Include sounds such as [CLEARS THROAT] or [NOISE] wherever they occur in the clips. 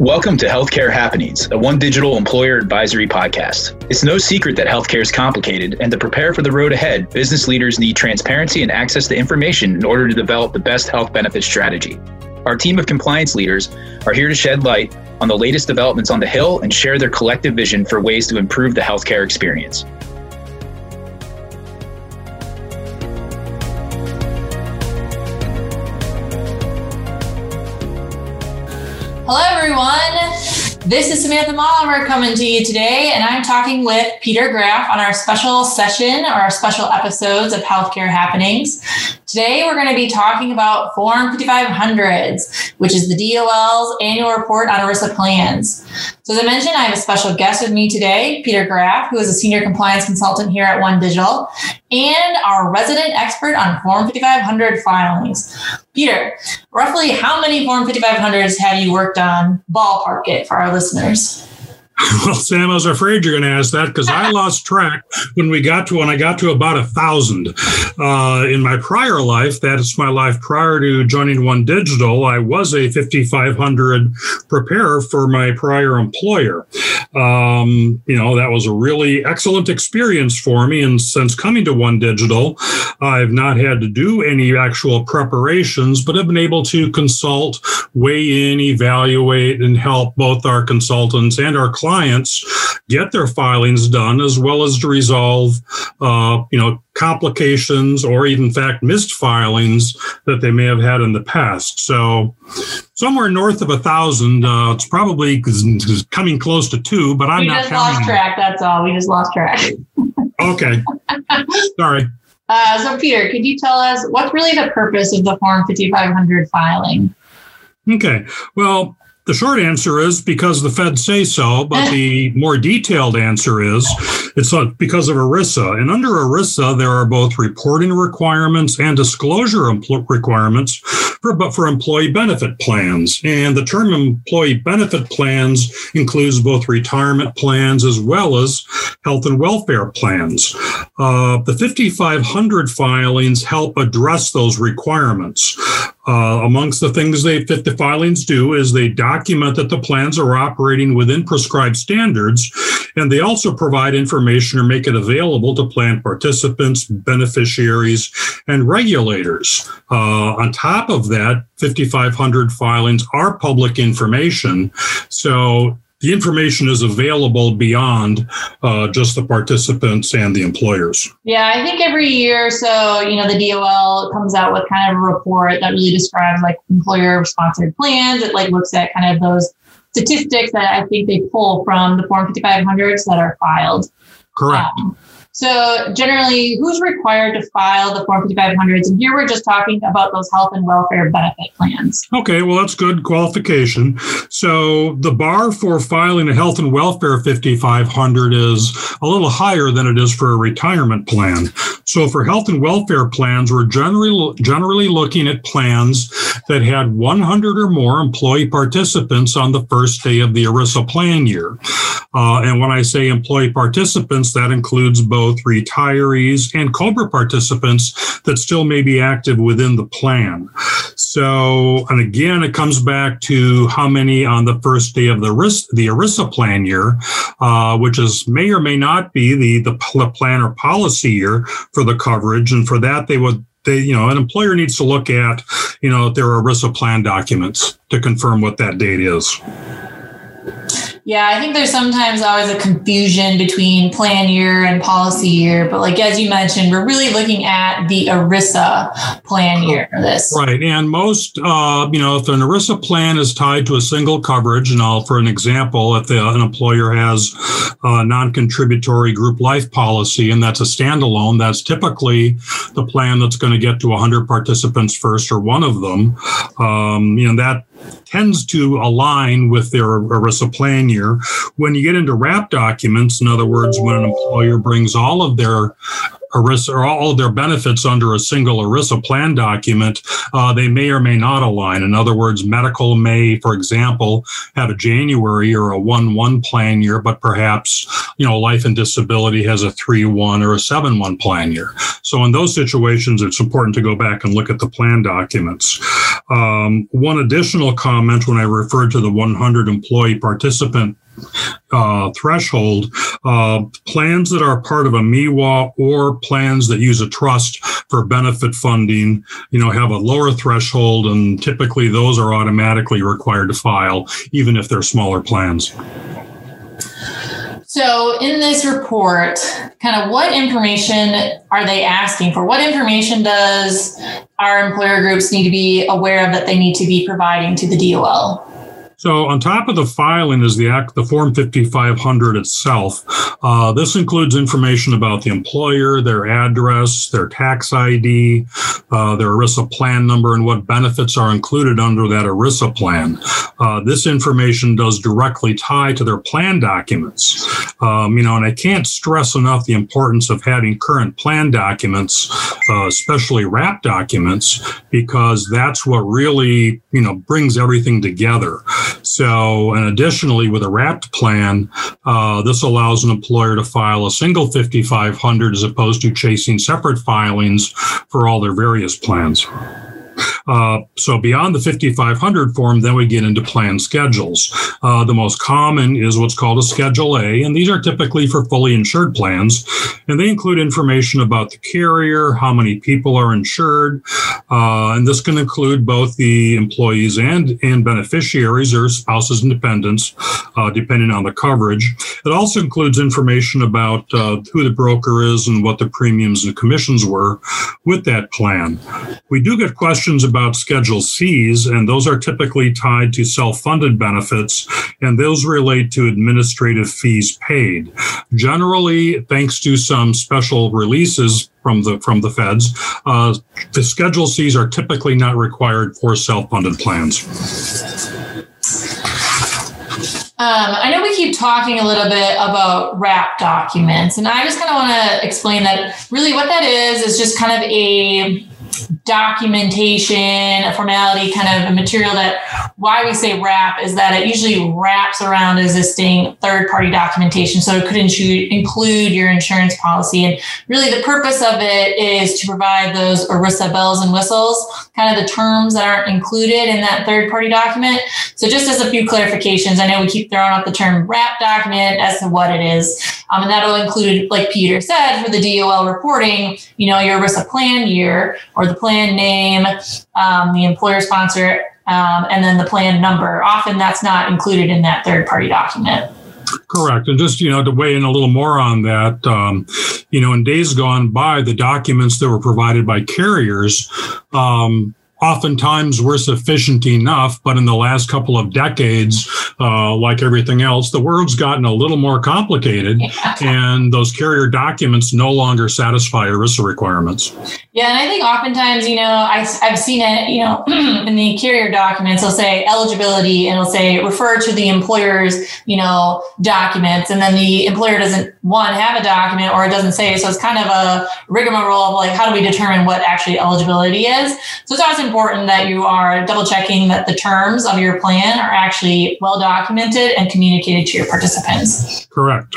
Welcome to Healthcare Happenings, a One Digital employer advisory podcast. It's no secret that healthcare is complicated, and to prepare for the road ahead, business leaders need transparency and access to information in order to develop the best health benefit strategy. Our team of compliance leaders are here to shed light on the latest developments on the Hill and share their collective vision for ways to improve the healthcare experience. Hello, everyone. This is Samantha Molliver coming to you today, and I'm talking with Peter Graff on our special session or our special episodes of Healthcare Happenings. Today, we're going to be talking about Form 5500s, which is the DOL's annual report on ERISA plans. So, as I mentioned, I have a special guest with me today, Peter Graff, who is a senior compliance consultant here at One Digital, and our resident expert on Form 5500 filings. Peter, roughly how many Form 5500s have you worked on? Ballpark it for our listeners. [LAUGHS] Well, Sam, I was afraid you're going to ask that because I [LAUGHS] lost track when we got to when I got to about a thousand. Uh, in my prior life, that is my life prior to joining One Digital, I was a 5500 preparer for my prior employer. Um, you know, that was a really excellent experience for me. And since coming to One Digital, I've not had to do any actual preparations, but have been able to consult, weigh in, evaluate, and help both our consultants and our clients clients get their filings done as well as to resolve, uh, you know, complications or even in fact missed filings that they may have had in the past. So somewhere north of a thousand, uh, it's probably coming close to two, but I'm we not just lost track. That's all. We just lost track. okay. Sorry. [LAUGHS] Uh, so, Peter, could you tell us what's really the purpose of the Form 5500 filing? Okay. Well, the short answer is because the Fed say so, but the [LAUGHS] more detailed answer is it's because of ERISA. And under ERISA, there are both reporting requirements and disclosure requirements for, but for employee benefit plans. And the term employee benefit plans includes both retirement plans as well as health and welfare plans. Uh, the 5500 filings help address those requirements. Uh, amongst the things they fit the filings do is they document that the plans are operating within prescribed standards, and they also provide information or make it available to plan participants, beneficiaries, and regulators. Uh, on top of that, 5,500 filings are public information, so the information is available beyond uh, just the participants and the employers. Yeah, I think every year or so, you know, the DOL comes out with kind of a report that really describes like employer sponsored plans. It like looks at kind of those statistics that I think they pull from the Form 5500s that are filed. Correct. Um, so generally, who's required to file the Form 5500s? And here we're just talking about those health and welfare benefit plans. Okay, well, that's good qualification. So the bar for filing a health and welfare 5500 is a little higher than it is for a retirement plan. So for health and welfare plans, we're generally generally looking at plans that had 100 or more employee participants on the first day of the ERISA plan year. Uh, and when I say employee participants, that includes both retirees and COBRA participants that still may be active within the plan. So, and again, it comes back to how many on the first day of the ERISA, the ERISA plan year, uh, which is may or may not be the, the plan or policy year for the coverage. And for that, they would they, you know, an employer needs to look at, you know, their ERISA plan documents to confirm what that date is. Yeah, I think there's sometimes always a confusion between plan year and policy year. But like as you mentioned, we're really looking at the ERISA plan year for this. Right. And most, uh, you know, if an ERISA plan is tied to a single coverage, and I'll, for an example, if the, an employer has a non-contributory group life policy and that's a standalone, that's typically the plan that's going to get to 100 participants first or one of them. Um, you know, that tends to align with their ERISA plan year. When you get into wrap documents, in other words, when an employer brings all of their ERISA or all their benefits under a single ERISA plan document, uh, they may or may not align. In other words, medical may, for example, have a January or a 1 1 plan year, but perhaps, you know, life and disability has a 3 1 or a 7 1 plan year. So in those situations, it's important to go back and look at the plan documents. Um, one additional comment when I referred to the 100 employee participant uh, threshold, uh, plans that are part of a MEWA or plans that use a trust for benefit funding, you know, have a lower threshold, and typically those are automatically required to file, even if they're smaller plans. So, in this report, kind of what information are they asking for? What information does our employer groups need to be aware of that they need to be providing to the DOL? So on top of the filing is the act, the Form 5500 itself. Uh, this includes information about the employer, their address, their tax ID, uh, their ERISA plan number, and what benefits are included under that ERISA plan. Uh, this information does directly tie to their plan documents. Um, you know, and I can't stress enough the importance of having current plan documents, uh, especially WRAP documents, because that's what really, you know, brings everything together. So, and additionally, with a wrapped plan, uh, this allows an employer to file a single 5500 as opposed to chasing separate filings for all their various plans. Uh, so beyond the 5500 form, then we get into plan schedules. Uh, the most common is what's called a Schedule A, and these are typically for fully insured plans, and they include information about the carrier, how many people are insured, uh, and this can include both the employees and and beneficiaries or spouses and dependents, uh, depending on the coverage. It also includes information about uh, who the broker is and what the premiums and commissions were with that plan. We do get questions about about Schedule Cs, and those are typically tied to self funded benefits, and those relate to administrative fees paid. Generally, thanks to some special releases from the from the feds, uh, the Schedule Cs are typically not required for self funded plans. Um, I know we keep talking a little bit about WRAP documents, and I just kind of want to explain that really what that is is just kind of a documentation, a formality, kind of a material that why we say wrap is that it usually wraps around existing third party documentation. So it could include your insurance policy. And really the purpose of it is to provide those ERISA bells and whistles, kind of the terms that aren't included in that third party document. So just as a few clarifications, I know we keep throwing out the term wrap document as to what it is. Um, and that'll include, like Peter said, for the DOL reporting, you know, your ERISA plan year or the plan name, um, the employer sponsor, um, and then the plan number. Often that's not included in that third party document. Correct. And just, you know, to weigh in a little more on that, um, you know, in days gone by, the documents that were provided by carriers, um, oftentimes were sufficient enough. But in the last couple of decades, uh, like everything else, the world's gotten a little more complicated, and those carrier documents no longer satisfy ERISA requirements. Yeah, and I think oftentimes, you know, I, I've seen it, you know, [CLEARS THROAT] in the carrier documents, they'll say eligibility and it'll say refer to the employer's, you know, documents. And then the employer doesn't, one, have a document or it doesn't say. So it's kind of a rigmarole of like, how do we determine what actually eligibility is? So it's always important that you are double checking that the terms of your plan are actually well documented and communicated to your participants. Correct.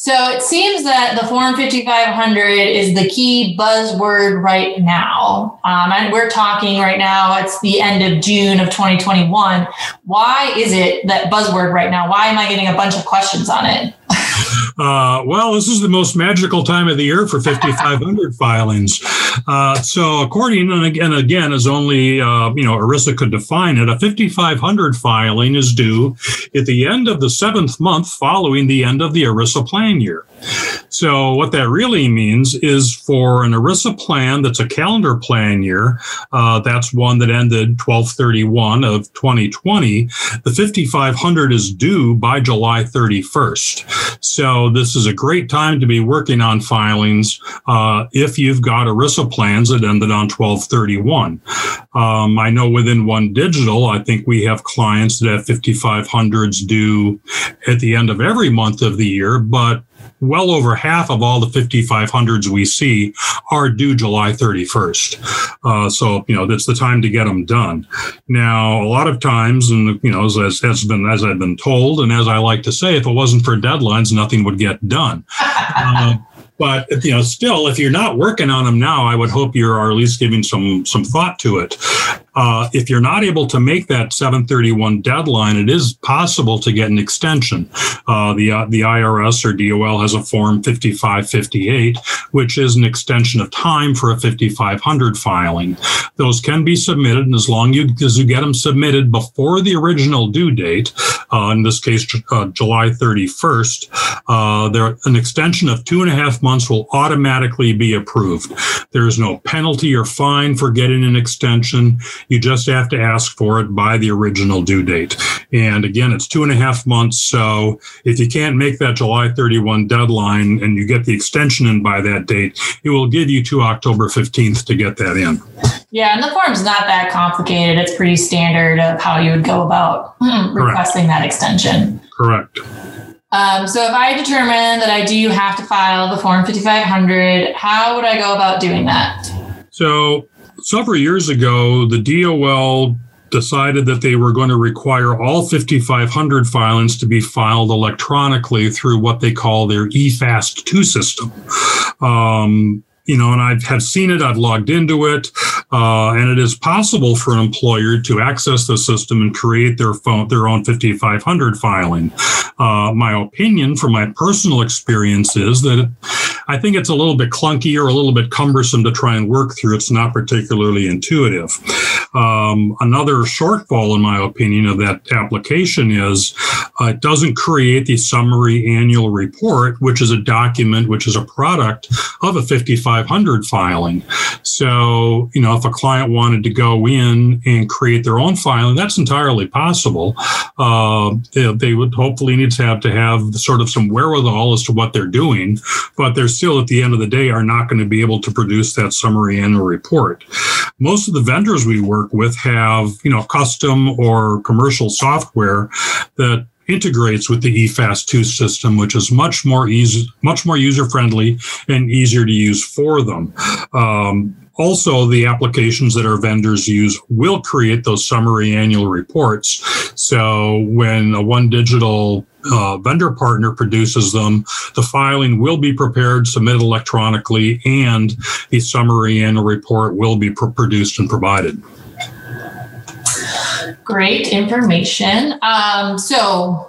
So it seems that the Form 5500 is the key buzzword right now. Um, and we're talking right now, it's the end of June of 2021. Why is it that buzzword right now? Why am I getting a bunch of questions on it? [LAUGHS] Uh, well, this is the most magical time of the year for 5,500 filings. Uh, so, according and again, again, as only uh, you know ERISA could define it, a 5,500 filing is due at the end of the seventh month following the end of the ERISA plan year. So, what that really means is for an ERISA plan that's a calendar plan year, uh, that's one that ended 1231 of 2020, the 5500 is due by July 31st. So, this is a great time to be working on filings uh, if you've got ERISA plans that ended on 1231. Um, I know within One Digital, I think we have clients that have 5500s due at the end of every month of the year, but well over half of all the 5500s we see are due July 31st. Uh, so, you know, that's the time to get them done. Now, a lot of times, and, you know, as, as, been, as I've been told, and as I like to say, if it wasn't for deadlines, nothing would get done. Uh, but you know, still, if you're not working on them now, I would hope you're at least giving some some thought to it. Uh, if you're not able to make that 731 deadline, it is possible to get an extension. Uh, the uh, the IRS or DOL has a form 5558, which is an extension of time for a 5500 filing. Those can be submitted, and as long as you get them submitted before the original due date, uh, in this case uh, July 31st, uh, there an extension of two and a half months will automatically be approved. There is no penalty or fine for getting an extension. You just have to ask for it by the original due date. And again, it's two and a half months. So if you can't make that July 31 deadline and you get the extension in by that date, it will give you to October 15th to get that in. Yeah, and the form's not that complicated. It's pretty standard of how you would go about hmm, requesting that extension. Correct. Um, so if I determine that I do have to file the Form 5500, how would I go about doing that? So several years ago, the DOL decided that they were going to require all 5500 filings to be filed electronically through what they call their eFast 2 system. Um, you know, and I have seen it, I've logged into it, uh, and it is possible for an employer to access the system and create their phone, their own 5500 filing. Uh, my opinion from my personal experience is that I think it's a little bit clunky or a little bit cumbersome to try and work through. It's not particularly intuitive. Um, another shortfall, in my opinion, of that application is uh, it doesn't create the summary annual report, which is a document, which is a product of a 5500 filing. So, you know, if a client wanted to go in and create their own filing, that's entirely possible. Uh, they, they, would hopefully need to have to have sort of some wherewithal as to what they're doing, but they're still at the end of the day are not going to be able to produce that summary annual report. Most of the vendors we work with have, you know, custom or commercial software that integrates with the eFast 2 system, which is much more easy, much more user friendly and easier to use for them. Um, also, the applications that our vendors use will create those summary annual reports. So when a one digital uh, vendor partner produces them, the filing will be prepared, submitted electronically, and the summary annual report will be pr- produced and provided. Great information. Um, so,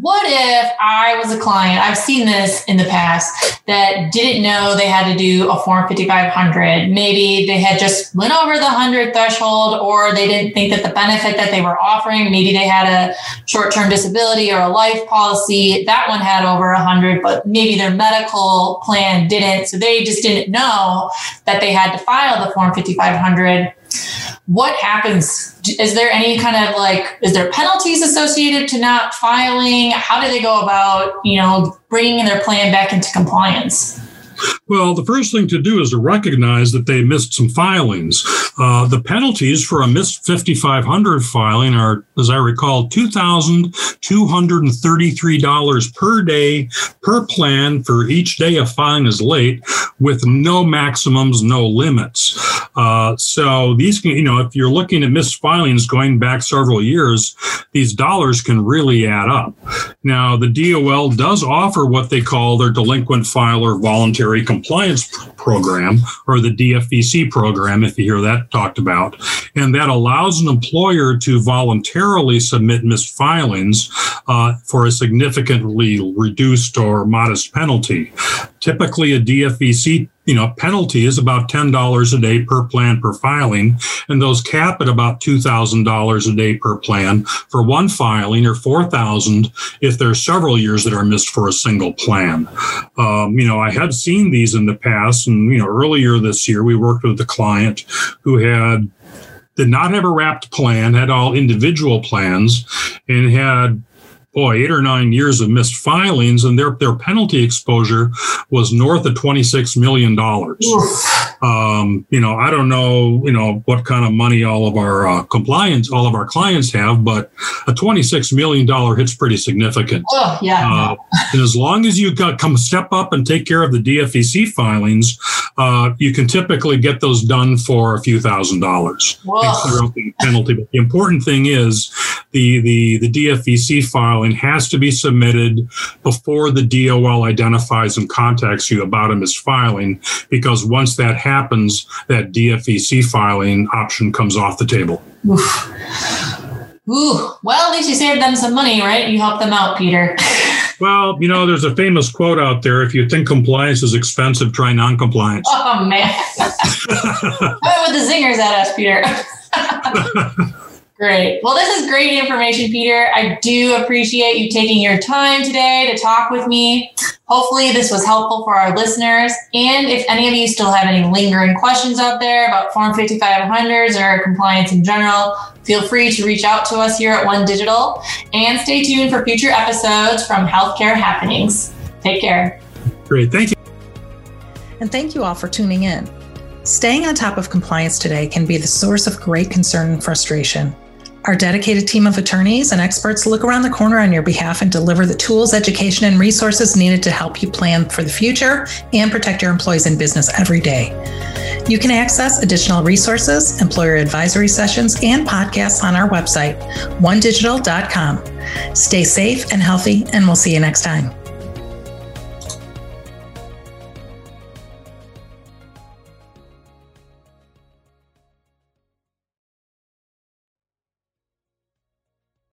what if I was a client? I've seen this in the past that didn't know they had to do a Form 5500. Maybe they had just went over the 100 threshold, or they didn't think that the benefit that they were offering. Maybe they had a short-term disability or a life policy. That one had over 100, but maybe their medical plan didn't. So they just didn't know that they had to file the Form 5500 what happens? Is there any kind of like is there penalties associated to not filing? How do they go about you know bringing their plan back into compliance well, the first thing to do is to recognize that they missed some filings. Uh, the penalties for a missed 5500 filing are, as I recall, $2,233 per day per plan for each day a filing is late with no maximums, no limits. Uh, so these can, you know, if you're looking at missed filings going back several years, these dollars can really add up. Now, the DOL does offer what they call their delinquent filer voluntary compliance program or the DFVC program, if you hear that talked about. And that allows an employer to voluntarily submit missed filings uh, for a significantly reduced or modest penalty. Typically, a DFVC you know, penalty is about $10 a day per plan per filing, and those cap at about $2,000 a day per plan for one filing or 4000 if there's several years that are missed for a single plan. Um, you know, I have seen these in the past, and, you know, earlier this year, we worked with a client who had did not have a wrapped plan, had all individual plans, and had boy, eight or nine years of missed filings, and their their penalty exposure was north of twenty six million dollars. Um, you know, I don't know, you know, what kind of money all of our uh, compliance, all of our clients have, but a $26 million hit's pretty significant. Oh, yeah. Uh, and as long as you got come step up and take care of the DFVC filings, uh, you can typically get those done for a few thousand dollars. The penalty. But the important thing is the, the, the DFVC filing has to be submitted before the DOL identifies and contacts you about a misfiling, because once that happens, that DFVC filing option comes off the table. Oof. Ooh, well, at least you saved them some money, right? You helped them out, Peter. [LAUGHS] well, you know, there's a famous quote out there if you think compliance is expensive, try non compliance. Oh, man. [LAUGHS] with the zingers at us, Peter. [LAUGHS] Great. Well, this is great information, Peter. I do appreciate you taking your time today to talk with me. Hopefully, this was helpful for our listeners. And if any of you still have any lingering questions out there about Form 5500s or compliance in general, feel free to reach out to us here at One Digital and stay tuned for future episodes from Healthcare Happenings. Take care. Great. Thank you. And thank you all for tuning in. Staying on top of compliance today can be the source of great concern and frustration. Our dedicated team of attorneys and experts look around the corner on your behalf and deliver the tools, education, and resources needed to help you plan for the future and protect your employees and business every day. You can access additional resources, employer advisory sessions, and podcasts on our website, onedigital.com. Stay safe and healthy, and we'll see you next time.